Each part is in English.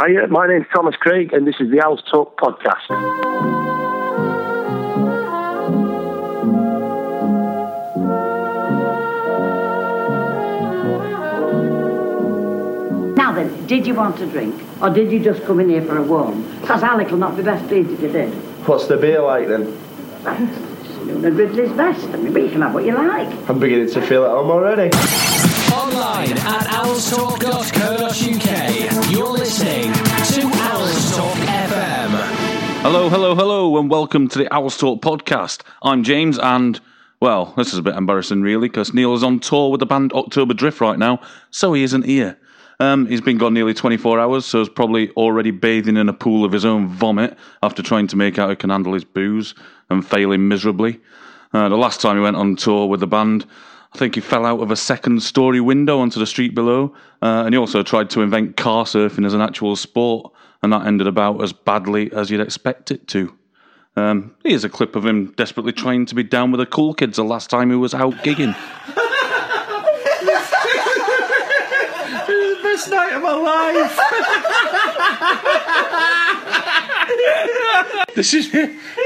Hi, my name's Thomas Craig, and this is the Owls Talk podcast. Now then, did you want a drink? Or did you just come in here for a warm? Because Alec will not be best pleased if you did. What's the beer like then? Spoon and Ridley's best. I mean, but you can have what you like. I'm beginning to feel at home already. Online at owlstalk.co.uk. You're listening to Owls Talk FM. Hello, hello, hello, and welcome to the Owls Talk podcast. I'm James, and well, this is a bit embarrassing, really, because Neil is on tour with the band October Drift right now, so he isn't here. Um, he's been gone nearly 24 hours, so he's probably already bathing in a pool of his own vomit after trying to make out he can handle his booze and failing miserably. Uh, the last time he went on tour with the band, I think he fell out of a second story window onto the street below, uh, and he also tried to invent car surfing as an actual sport, and that ended about as badly as you'd expect it to. Um, here's a clip of him desperately trying to be down with the cool kids the last time he was out gigging. It was the best night of my life. This is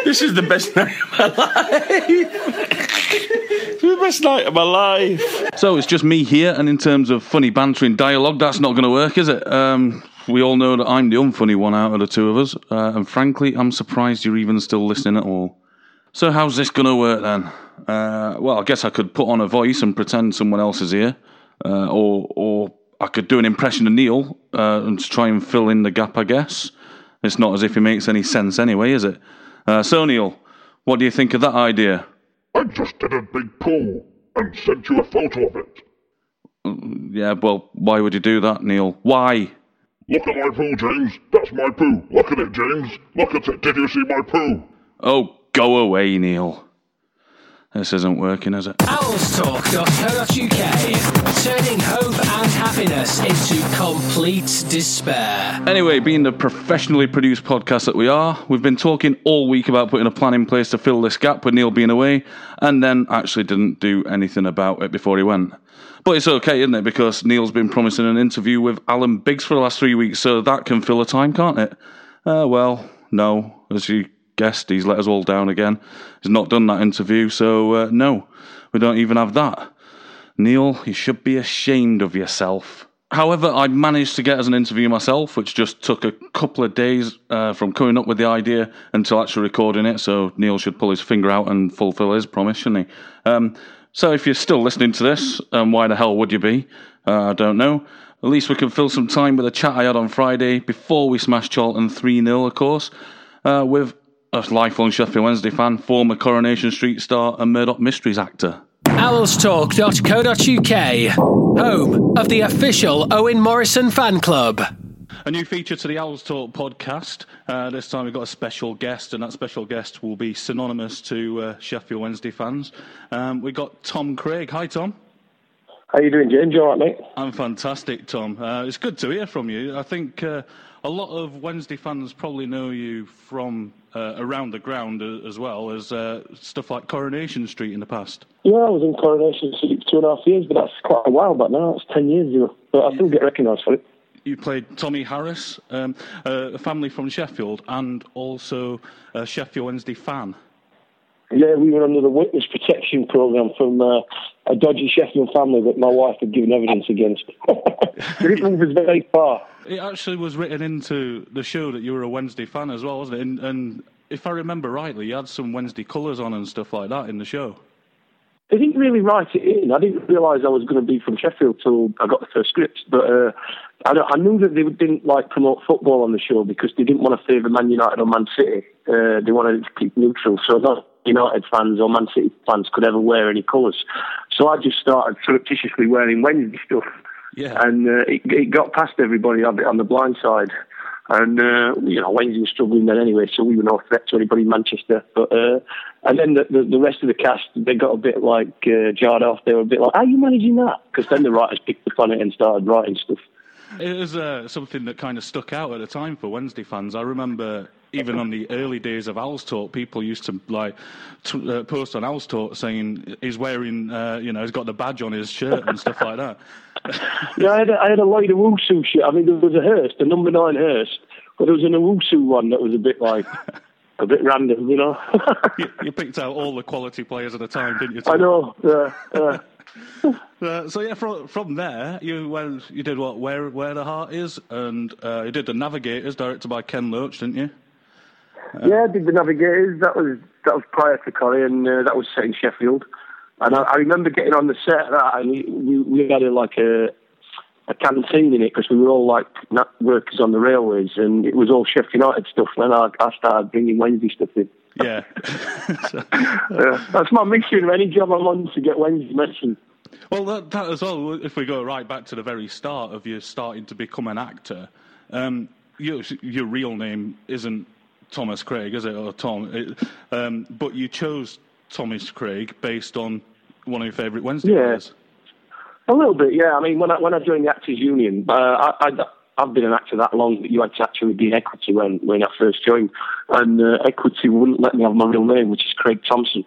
this is the best night of my life. the best night of my life. So it's just me here, and in terms of funny bantering dialogue, that's not going to work, is it? Um, we all know that I'm the unfunny one out of the two of us, uh, and frankly, I'm surprised you're even still listening at all. So how's this going to work then? Uh, well, I guess I could put on a voice and pretend someone else is here, uh, or or I could do an impression of Neil uh, and try and fill in the gap. I guess it's not as if it makes any sense anyway, is it? Uh, so Neil, what do you think of that idea? I just did a big pool and sent you a photo of it. Mm, yeah, well, why would you do that, Neil? Why? Look at my poo, James. That's my poo. Look at it, James. Look at it. Did you see my poo? Oh, go away, Neil. This isn't working, is it? Owlstalk.co.uk. Turning hope and happiness into complete despair. Anyway, being the professionally produced podcast that we are, we've been talking all week about putting a plan in place to fill this gap with Neil being away, and then actually didn't do anything about it before he went. But it's okay, isn't it? Because Neil's been promising an interview with Alan Biggs for the last three weeks, so that can fill a time, can't it? Uh, well, no. As you guessed, he's let us all down again. He's not done that interview, so uh, no, we don't even have that. Neil, you should be ashamed of yourself. However, I managed to get us an interview myself, which just took a couple of days uh, from coming up with the idea until actually recording it. So Neil should pull his finger out and fulfil his promise, shouldn't he? Um, so if you're still listening to this, um, why the hell would you be? Uh, I don't know. At least we can fill some time with a chat I had on Friday before we smashed Charlton 3 0, of course, uh, with a lifelong Sheffield Wednesday fan, former Coronation Street star, and Murdoch Mysteries actor. Owlstalk.co.uk. Home of the official Owen Morrison fan club. A new feature to the Owls Talk podcast. Uh, this time we've got a special guest, and that special guest will be synonymous to uh, Sheffield Wednesday fans. Um, we've got Tom Craig. Hi, Tom. How are you doing, James? You all right, mate? I'm fantastic, Tom. Uh, it's good to hear from you. I think uh, a lot of Wednesday fans probably know you from uh, around the ground uh, as well as uh, stuff like Coronation Street in the past. Yeah, I was in Coronation Street for two and a half years, but that's quite a while back now. That's 10 years ago. But I still get recognised for it. You played Tommy Harris, um, uh, a family from Sheffield, and also a Sheffield Wednesday fan. Yeah, we were under the witness protection program from uh, a dodgy Sheffield family that my wife had given evidence against. move us very far. It actually was written into the show that you were a Wednesday fan as well, wasn't it? And, and if I remember rightly, you had some Wednesday colours on and stuff like that in the show. They didn't really write it in. I didn't realise I was going to be from Sheffield till I got the first script. But uh, I, I knew that they didn't like promote football on the show because they didn't want to favour Man United or Man City. Uh, they wanted it to keep neutral, so not United fans or Man City fans could ever wear any colours. So I just started surreptitiously wearing Wednesday stuff. Yeah. and uh, it, it got past everybody on the, on the blind side. And uh, you know, Wednesday was struggling then anyway, so we were no threat to anybody in Manchester. But uh, and then the, the, the rest of the cast, they got a bit like uh, jarred off. They were a bit like, "How are you managing that?" Because then the writers picked up on it and started writing stuff. It was uh, something that kind of stuck out at the time for Wednesday fans. I remember even on the early days of Owls Talk, people used to like t- uh, post on Owls Talk saying he's wearing, uh, you know, he's got the badge on his shirt and stuff like that. Yeah, I had a, I had a Lloyd Owusu shirt. I mean, there was a Hirst, a number nine Hirst, but there was an Owusu one that was a bit like a bit random, you know. you, you picked out all the quality players at the time, didn't you? I know. Yeah, yeah. Uh, so yeah, from from there you went, you did what where where the heart is, and uh, you did the Navigators, directed by Ken Loach, didn't you? yeah, I did the Navigators. That was that was prior to Corrie, and uh, that was set in Sheffield. And I, I remember getting on the set of that, and we, we had a, like a a canteen in it because we were all like workers on the railways, and it was all Sheffield United stuff. And then I, I started bringing Wednesday stuff in. Yeah. So- Yeah, that's my mission. Of any job I'm on to get Wednesday mentioned. Well, that, that as well. If we go right back to the very start of you starting to become an actor, um, your your real name isn't Thomas Craig, is it, or Tom? It, um, but you chose Thomas Craig based on one of your favourite Wednesday Yeah. players. A little bit, yeah. I mean, when I when I joined the Actors Union, uh, I, I've been an actor that long that you had to actually be in Equity when when I first joined, and uh, Equity wouldn't let me have my real name, which is Craig Thompson.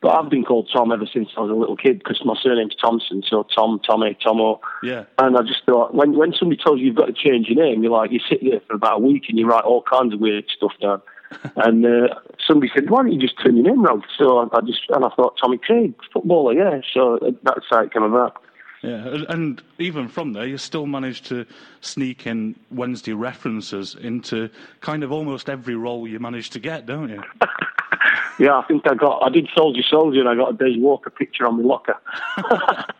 But I've been called Tom ever since I was a little kid because my surname's Thompson, so Tom, Tommy, Tomo. Yeah. And I just thought, when when somebody tells you you've got to change your name, you're like, you sit there for about a week and you write all kinds of weird stuff down. and uh, somebody said, why don't you just turn your name round? So I, I just, and I thought, Tommy Craig, footballer, yeah. So that's how it came about. Yeah, and- and even from there, you still managed to sneak in Wednesday references into kind of almost every role you managed to get, don't you? Yeah, I think I got, I did Soldier Soldier and I got a Des Walker picture on my locker.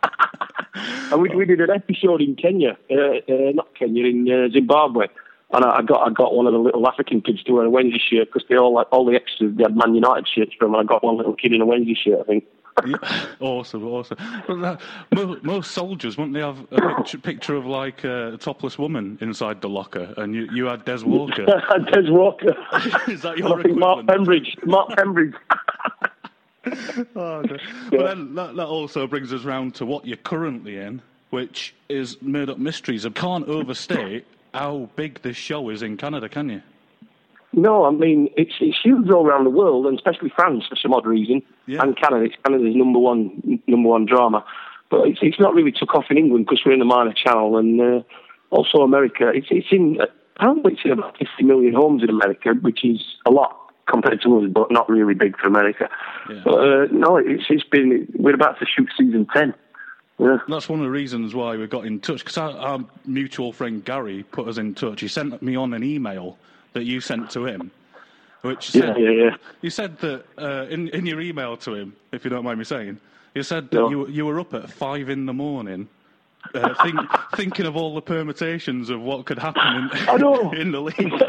and we, we did an episode in Kenya, uh, uh, not Kenya, in uh, Zimbabwe. And I, I got I got one of the little African kids to wear a Wednesday shirt because they all like all the extras they had Man United shirts from, and I got one little kid in a Wednesday shirt. I think. Yeah, awesome, awesome. That, most, most soldiers, wouldn't they have a picture, picture of like a topless woman inside the locker, and you, you had Des Walker? Des Walker. Is that your I think Mark? Pembridge. Mark Pembridge. Oh, no. But then that, that also brings us round to what you're currently in, which is Murdoch Mysteries. I can't overstate how big this show is in Canada, can you? No, I mean it's it's huge all around the world, and especially France for some odd reason, Yeah. and Canada. It's Canada's number one number one drama, but it's it's not really took off in England because we're in the minor channel, and uh, also America. It's it's in apparently it's in about 50 million homes in America, which is a lot compared to us, but not really big for America. Yeah. But uh, no, it's it's been we're about to shoot season ten. Yeah. That's one of the reasons why we got in touch, because our, our mutual friend Gary put us in touch. He sent me on an email that you sent to him, which Yeah, said, yeah, yeah. You said that uh, in, in your email to him, if you don't mind me saying, you said that No. you, you were up at five in the morning. Uh, think, thinking of all the permutations of what could happen in, I know. in the league.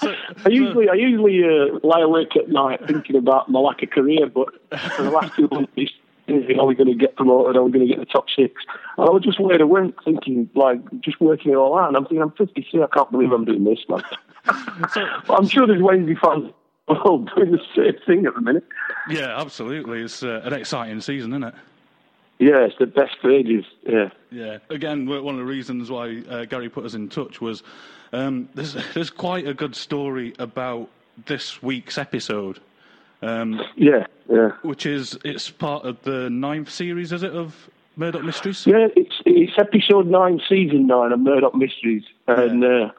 So, I usually I usually uh, lie awake at night thinking about my lack of career, but for the last two months, are we going to get promoted? Are we going to get the top six? And I was just wide awake thinking, like, just working it all out. And I'm thinking, I'm 53, I can't believe I'm doing this, man. But I'm sure there's Wednesday fans all doing the same thing at the minute. yeah, absolutely. It's uh, an exciting season, isn't it? Yeah, it's the best for ages. Yeah. Yeah. Again, one of the reasons why uh, Gary put us in touch was um, there's there's quite a good story about this week's episode, um, Yeah, yeah. which is it's part of the ninth series, is it, of Murdoch Mysteries? Yeah, it's it's episode nine, season nine of Murdoch Mysteries, and uh,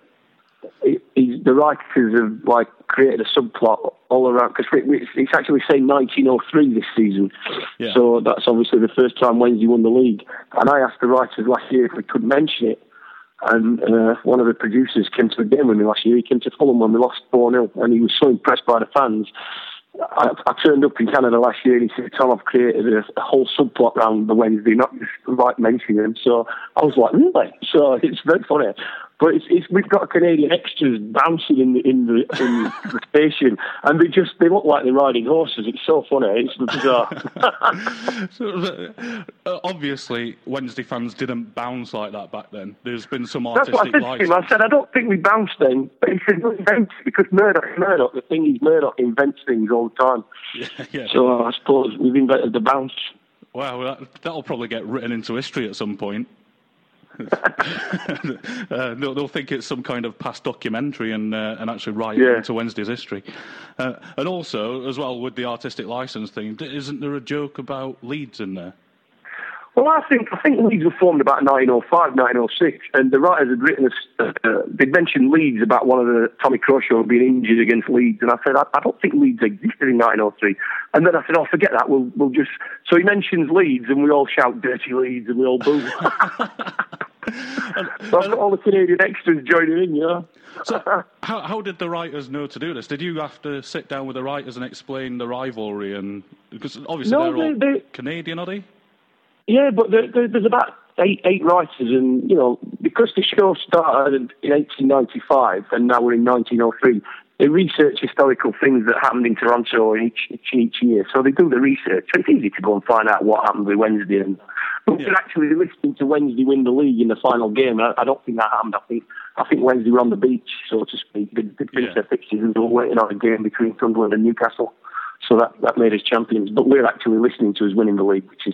it, the writers have like created a subplot all around because it's, it's actually saying 1903 this season, Yeah. so that's obviously the first time Wednesday won the league. And I asked the writers last year if we could mention it, and uh, one of the producers came to the game with me last year. He came to Fulham when we lost 4 0, and he was so impressed by the fans. I, I turned up in Canada last year and he said, Tom, I've created a, a whole subplot around the Wednesday, not just right mentioning him. So I was like, really? So it's very funny. But it's, it's we've got Canadian extras bouncing in the in the in the station, and they just they look like they're riding horses. It's so funny. It's bizarre. So, uh, obviously, Wednesday fans didn't bounce like that back then. There's been some That's what I artistic said to him. license. I said I don't think we bounced then, but he said we because Murdoch Murdoch. The thing is Murdoch invents things all time. Yeah, yeah. So I suppose we've invented the bounce. Wow, that, that'll probably get written into history at some point. uh, they'll, they'll think it's some kind of past documentary and uh, and actually write it Yeah. into Wednesday's history. Uh, and also, as well with the artistic license thing, isn't there a joke about Leeds in there? Well, I think I think Leeds were formed about 1905, 1906, and the writers had written. A, uh, they'd mentioned Leeds about one of the Tommy Crawshaw being injured against Leeds, and I said I, I don't think Leeds existed in 1903. And then I said, oh, forget that. We'll we'll just. So he mentions Leeds, and we all shout "Dirty Leeds," and we all boo. so I've got all the Canadian extras joining in, you know. So, how, how did the writers know to do this? Did you have to sit down with the writers and explain the rivalry? And because obviously No, they're all they- they- Canadian, are they? Yeah, but there, there, there's about eight eight writers, and you know, because the show started in 1895 and now we're in 1903, they research historical things that happened in Toronto in each, each each year. So they do the research. It's easy to go and find out what happened with Wednesday. And but Yeah. we're actually listening to Wednesday win the league in the final game. I, I don't think that happened. I think I think Wednesday were on the beach, so to speak. They, they finished Yeah. their fixtures and they were waiting on a game between Sunderland and Newcastle. So that, that made us champions. But we're actually listening to us winning the league, which is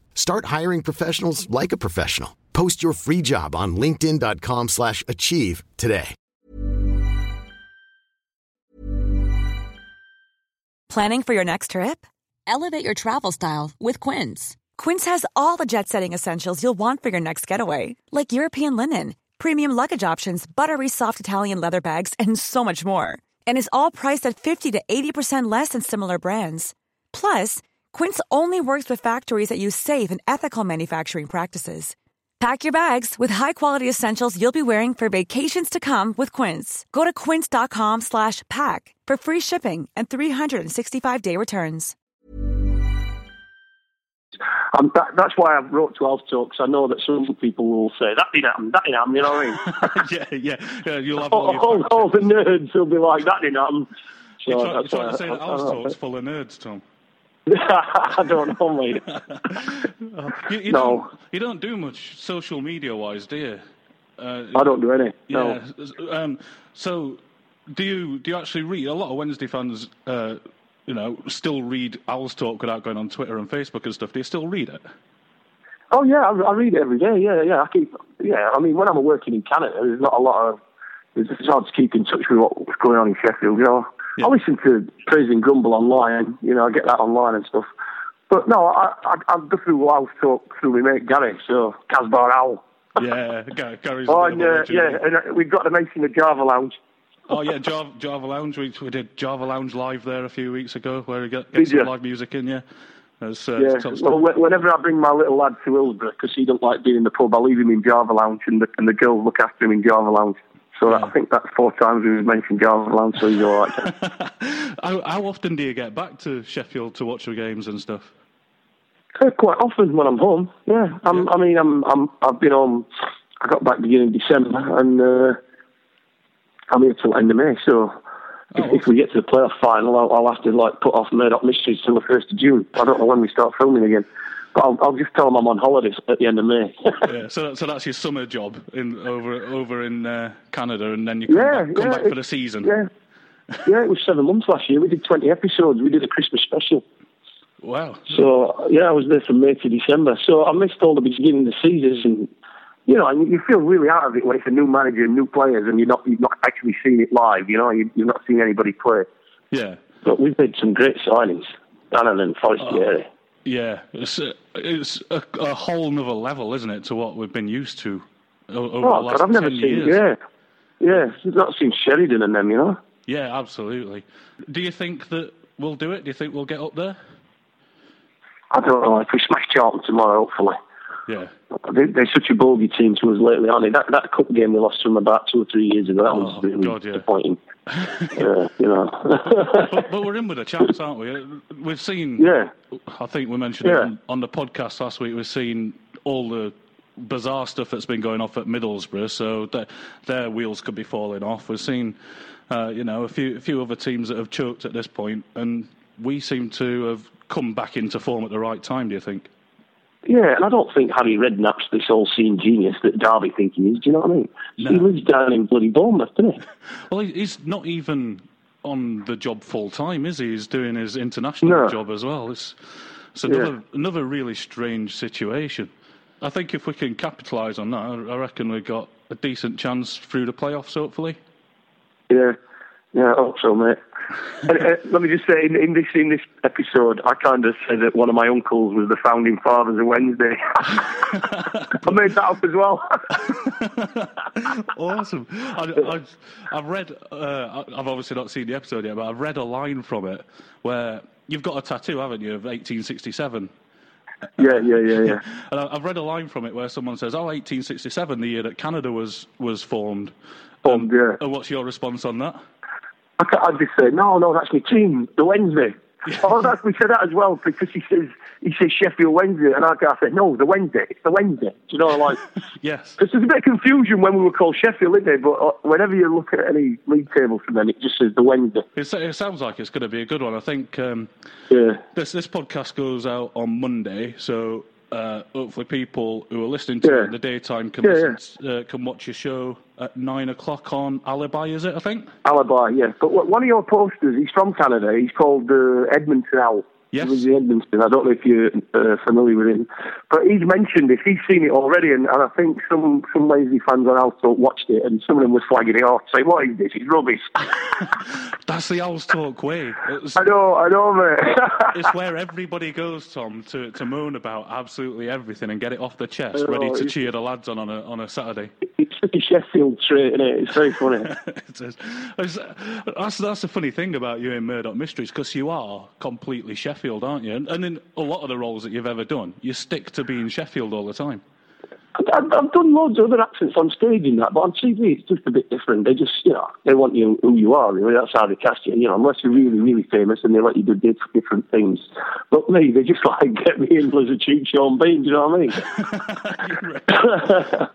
Start hiring professionals like a professional. Post your free job on linkedin.com/achieve slash achieve today. Planning for your next trip? Elevate your travel style with Quince. Quince has all the jet setting essentials you'll want for your next getaway, like European linen, premium luggage options, buttery soft Italian leather bags, and so much more. And is all priced at 50 to 80% less than similar brands. Plus, Quince only works with factories that use safe and ethical manufacturing practices. Pack your bags with high-quality essentials you'll be wearing for vacations to come with Quince. Go to quince.com slash pack for free shipping and 365-day returns. Um, that, that's why I wrote to Alf Talks. I know that some people will say that didn't happen, that didn't happen. You know what I mean? yeah, yeah, yeah. You'll have all, all your all, all the nerds will be like that didn't happen. So You're try- you're trying to say I- that I- Al's I- talk's full of nerds, Tom. I don't know, mate. You, you No. don't, you don't do much social media wise, do you? Uh, I don't do any. No. Um, so, do you do you actually read? A lot of Wednesday fans, uh, you know, still read Owls Talk without going on Twitter and Facebook and stuff. Do you still read it? Oh yeah, I, I read it every day. Yeah, yeah. I keep. Yeah, I mean, when I'm working in Canada, there's not a lot of. It's it's hard to keep in touch with what's going on in Sheffield. You know, Yeah. I listen to Praise and Grumble online. You know, I get that online and stuff. But no, I I, I go through Owls Talk through my mate Gary. So Casbar Owl. Yeah, Ga- Gary's. Oh, and, uh, yeah, and uh, we've got to mention the Java Lounge. Oh yeah, Java, Java Lounge. We, we did Java Lounge live there a few weeks ago, where we get, get some you? live music in. Yeah, That's, uh, Yeah. Well, whenever I bring my little lad to Hillsborough, because he don't like being in the pub, I leave him in Java Lounge, and the, and the girls look after him in Java Lounge. So I think that's four times we've mentioned Java Lounge, so he's all right. how, how often do you get back to Sheffield to watch the games and stuff? Uh, Quite often when I'm home, yeah. I'm, I mean, I'm, I'm, I've been home. I got back beginning of December, and uh, I'm here till end of May. So if, if we get to the playoff final, I'll, I'll have to like put off Murdoch Mysteries till the first of June. I don't know when we start filming again, but I'll, I'll just tell them I'm on holidays at the end of May. yeah, so so that's your summer job in over over in uh, Canada, and then you come Yeah, back, come yeah, back for the season. yeah. Yeah, it was seven months last year. We did 20 episodes. We did a Christmas special. Wow. So, yeah, I was there from May to December. So I missed all the beginning of the seasons and, you know, and you feel really out of it when it's a new manager and new players and you're not, you've not actually seen it live, you know, you, you've not seen anybody play. Yeah. But we've made some great signings. Bannan and Forestieri. Yeah, it's a, it's a, a whole nother level, isn't it, to what we've been used to over the Oh, last God, I've never 10 seen, years. yeah. Yeah, I've not seen Sheridan and them, you know. Yeah, absolutely. Do you think that we'll do it? Do you think we'll get up there? I don't know if we smash Charlton tomorrow, hopefully. Yeah. They, they're such a bogey team to us lately, aren't they? That, that cup game we lost from about two or three years ago, that was Oh, really God, yeah. disappointing. Yeah, you know. but, but we're in with a chance, aren't we? We've seen. Yeah. I think we mentioned it Yeah. on, on the podcast last week. We've seen all the bizarre stuff that's been going off at Middlesbrough, so their, their wheels could be falling off. We've seen, uh, you know, a few a few other teams that have choked at this point, and we seem to have come back into form at the right time. Do you think? Yeah, and I don't think Harry Redknapp's this all-seeing genius that Derby think he is. Do you know what I mean? No. He lives down in bloody Bournemouth, doesn't he? Well, he's not even on the job full time, is he? He's doing his international No. job as well. It's, it's Yeah. another another really strange situation. I think if we can capitalise on that, I I reckon we've got a decent chance through the playoffs, hopefully. Yeah, yeah, I hope so, mate. and, uh, let me just say, in, in this in this episode, I kind of said that one of my uncles was the founding fathers of Wednesday. I made that up as well. awesome. I, I've, I've read, uh, I've obviously not seen the episode yet, but I've read a line from it where you've got a tattoo, haven't you, of 1867. yeah, yeah, yeah, yeah. And I- I've read a line from it where someone says, "Oh, 1867, the year that Canada was was formed." Formed, yeah. And what's your response on that? I'd just say, no, no, that's my team, the Wednesday. oh, that's, we said that as well because he says he says Sheffield Wednesday, and I, I said, no, the Wednesday, it's the Wednesday. Do you know, like, Yes. because there's a bit of confusion when we were called Sheffield, isn't it? But uh, whenever you look at any league table from them, it just says the Wednesday. It, it sounds like it's going to be a good one. I think um, Yeah. this this podcast goes out on Monday, so uh, hopefully people who are listening to Yeah. it in the daytime can Yeah, listen, Uh, can watch your show at nine o'clock on Alibi. Is it? I think. Alibi, yeah. But one of your posters, he's from Canada. He's called uh, Edmonton Owl. Yes. In Edmonton. I don't know if you're uh, familiar with him. But he's mentioned this. He's seen it already. And, and I think some, some lazy fans on Talk watched it. And some of them were slagging it off, saying, what is this? It's rubbish. That's the Talk way. It's, I know, I know, mate. it's where everybody goes, Tom, to, to moan about absolutely everything and get it off the chest, ready to cheer the lads on on a, on a Saturday. it's a Sheffield trait, isn't it? It's very funny. It is. It's- that's that's the funny thing about you in Murdoch Mysteries because you are completely Sheffield, aren't you? And, in a lot of the roles that you've ever done, you stick to being Sheffield all the time. I've, done loads of other accents on stage and that, but on TV it's just a bit different. They just, you know, they want you who you are, really. That's how they cast you, you know, unless you're really, really famous and they let you do different things. But me, they just like get me in as a cheap Sean Bean, do you know what I mean? I,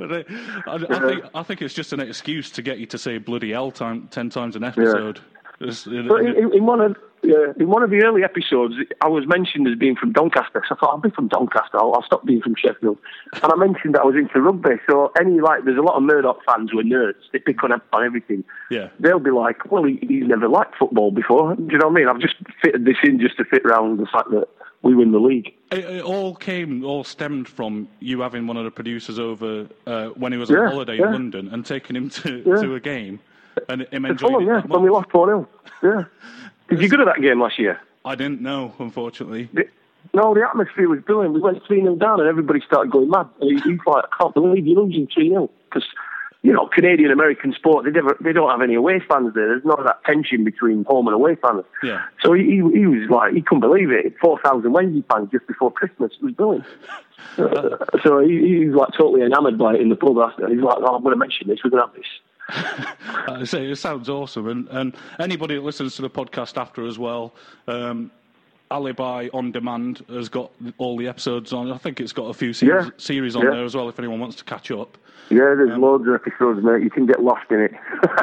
I think I think it's just an excuse to get you to say bloody hell time, ten times an episode. It- But in, in one of yeah, in one of the early episodes, I was mentioned as being from Doncaster. So I thought I'll be from Doncaster. I'll, I'll stop being from Sheffield. And I mentioned that I was into rugby. So any like, there's a lot of Murdoch fans who are nerds. They pick on, on everything. yeah. They'll be like, well, he, he's never liked football before. Do you know what I mean? I've just fitted this in just to fit around the fact that we win the league. It, it all came, all stemmed from you having one of the producers over uh, when he was Yeah, on holiday yeah. in London and taking him to, Yeah. to a game and him enjoying Fulham, it yeah, when we lost 4 0. Yeah. Did you go to that game last year? I didn't know, unfortunately. The- No, the atmosphere was brilliant. We went 3 0 down and everybody started going mad. And he- he's like, I can't believe you're losing 3 0. Because, you know, Canadian American sport, they, never, they don't have any away fans there. There's not that tension between home and away fans. Yeah. So he, he, he was like, he couldn't believe it. 4,000 Wednesday fans just before Christmas. It was brilliant. So he, he was like totally enamoured by it in the pub after. He's like, oh, I'm going to mention this. We're going to have this. Uh, so it sounds awesome, and, and anybody that listens to the podcast after as well, um, Alibi on Demand has got all the episodes on. I think it's got a few series, Yeah. series on Yeah. there as well if anyone wants to catch up. Yeah, there's um, loads of episodes, mate. You can get lost in it.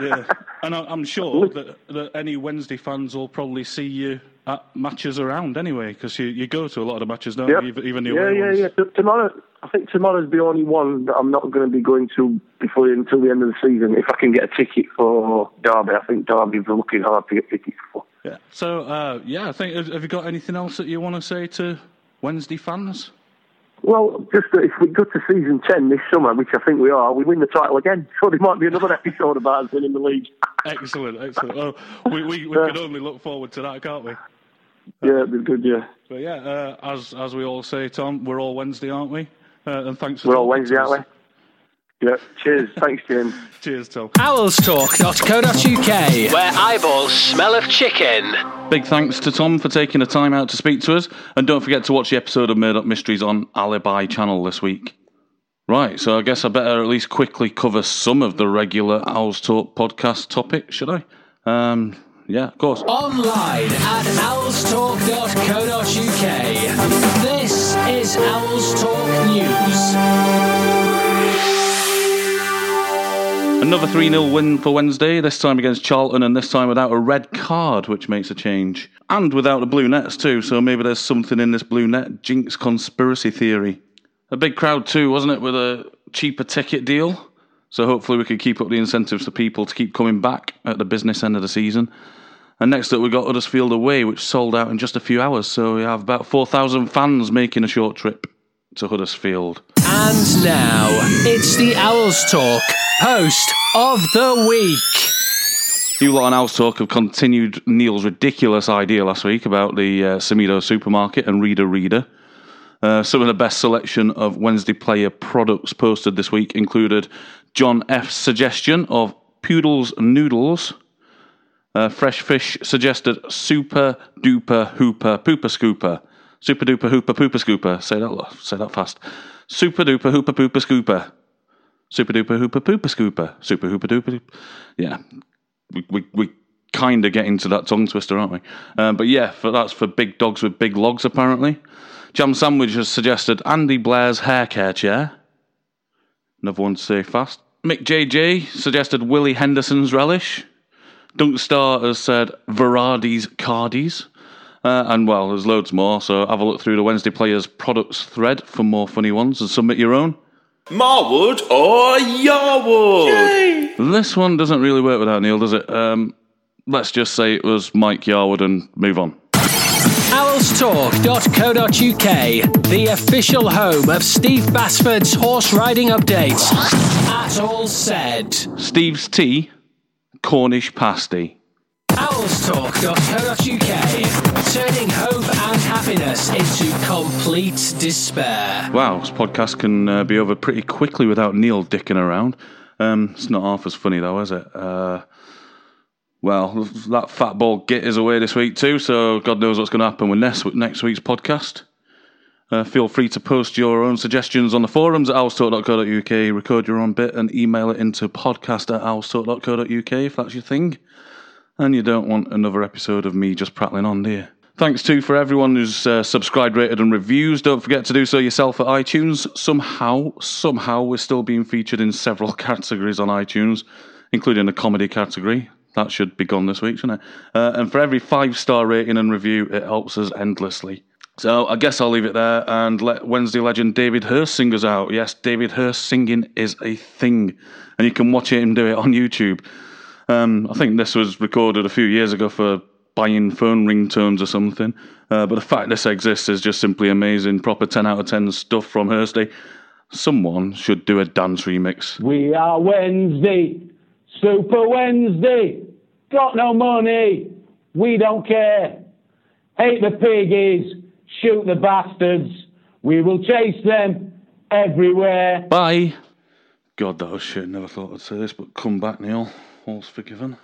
yeah, and I, I'm sure that, that any Wednesday fans will probably see you at matches around anyway, because you, you go to a lot of the matches, don't Yep. you? Even, the yeah, away yeah, ones. yeah. T- tomorrow, I think tomorrow's the only one that I'm not going to be going to before until the end of the season. If I can get a ticket for Derby, I think Derby's looking hard to get tickets for. Yeah. So, uh, yeah, I think have, have you got anything else that you want to say to Wednesday fans? Well, just that if we go to season 10 this summer, which I think we are, we win the title again. So there might be another episode about us winning the league. Excellent, excellent. Well, we we, we Yeah. can only look forward to that, can't we? Yeah, it'd be good, yeah. But yeah, uh, as as we all say, Tom, we're all Wednesday, aren't we? Uh, and thanks for We're all Wednesday, aren't we? Yeah. Cheers. Thanks, Jim. Cheers, Tom. Owlstalk.co.uk, where eyeballs smell of chicken. Big thanks to Tom for taking the time out to speak to us. And don't forget to watch the episode of Murdoch Mysteries on Alibi channel this week. Right, so I guess I better at least quickly cover some of the regular Owls Talk podcast topics, should I? Um, yeah, of course. Online at owlstalk.co.uk. This is Owls Talk News. Another 3 0 win for Wednesday, this time against Charlton, and this time without a red card, which makes a change. And without the blue nets, too, so maybe there's something in this blue net jinx conspiracy theory. A big crowd, too, wasn't it, with a cheaper ticket deal? So hopefully we can keep up the incentives for people to keep coming back at the business end of the season. And next up, we've got Huddersfield away, which sold out in just a few hours. So we have about 4,000 fans making a short trip to Huddersfield. And now, it's the Owls Talk post of the week. You lot on Owls Talk have continued Neil's ridiculous idea last week about the uh, Semedo supermarket and Reader Reader. Uh, some of the best selection of Wednesday player products posted this week included John F's suggestion of Poodles Noodles. Uh, Fresh Fish suggested Super Duper Hooper Pooper Scooper. Super Duper Hooper Pooper Scooper. Say that, say that fast. Super Duper Hooper Pooper Scooper. Super Duper Hooper Pooper Scooper. Super Hooper Duper. Yeah, we we, we kind of get into that tongue twister, aren't we? Um, but yeah, for, that's for big dogs with big logs, apparently. Jam Sandwich has suggested Andy Blair's hair care chair. Another one to say fast. Mick JJ suggested Willie Henderson's relish. Dunk Star has said Varadi's Cardies. Uh, and well, there's loads more, so have a look through the Wednesday Players products thread for more funny ones and submit your own. Marwood or Yarwood? This one doesn't really work without Neil, does it? Um, let's just say it was Mike Yarwood and move on. Owlstalk.co.uk, the official home of Steve Basford's horse riding updates. At all said. Steve's tea, Cornish pasty. Owlstalk.co.uk, turning hope happiness into complete despair. Wow, this podcast can uh, be over pretty quickly without Neil dicking around. Um, it's not half as funny though, is it? Uh, well, that fat ball git is away this week too, so God knows what's going to happen with next, next week's podcast. Uh, feel free to post your own suggestions on the forums at owlstalk.co.uk, record your own bit and email it into podcast at owlstalk.co.uk if that's your thing. And you don't want another episode of me just prattling on, do you? Thanks too for everyone who's uh, subscribed, rated, and reviews. Don't forget to do so yourself at iTunes. Somehow, somehow, we're still being featured in several categories on iTunes, including the comedy category. That should be gone this week, shouldn't it? Uh, and for every five star rating and review, it helps us endlessly. So I guess I'll leave it there and let Wednesday legend David Hirst sing us out. Yes, David Hirst singing is a thing, and you can watch him do it on YouTube. Um, I think this was recorded a few years ago for buying phone ringtones or something. Uh, but the fact this exists is just simply amazing. Proper 10 out of 10 stuff from Hirsty. Someone should do a dance remix. We are Wednesday, Super Wednesday. Got no money, we don't care. Hate the piggies, shoot the bastards. We will chase them everywhere. Bye. God, that was shit. Never thought I'd say this, but come back, Neil. All's forgiven.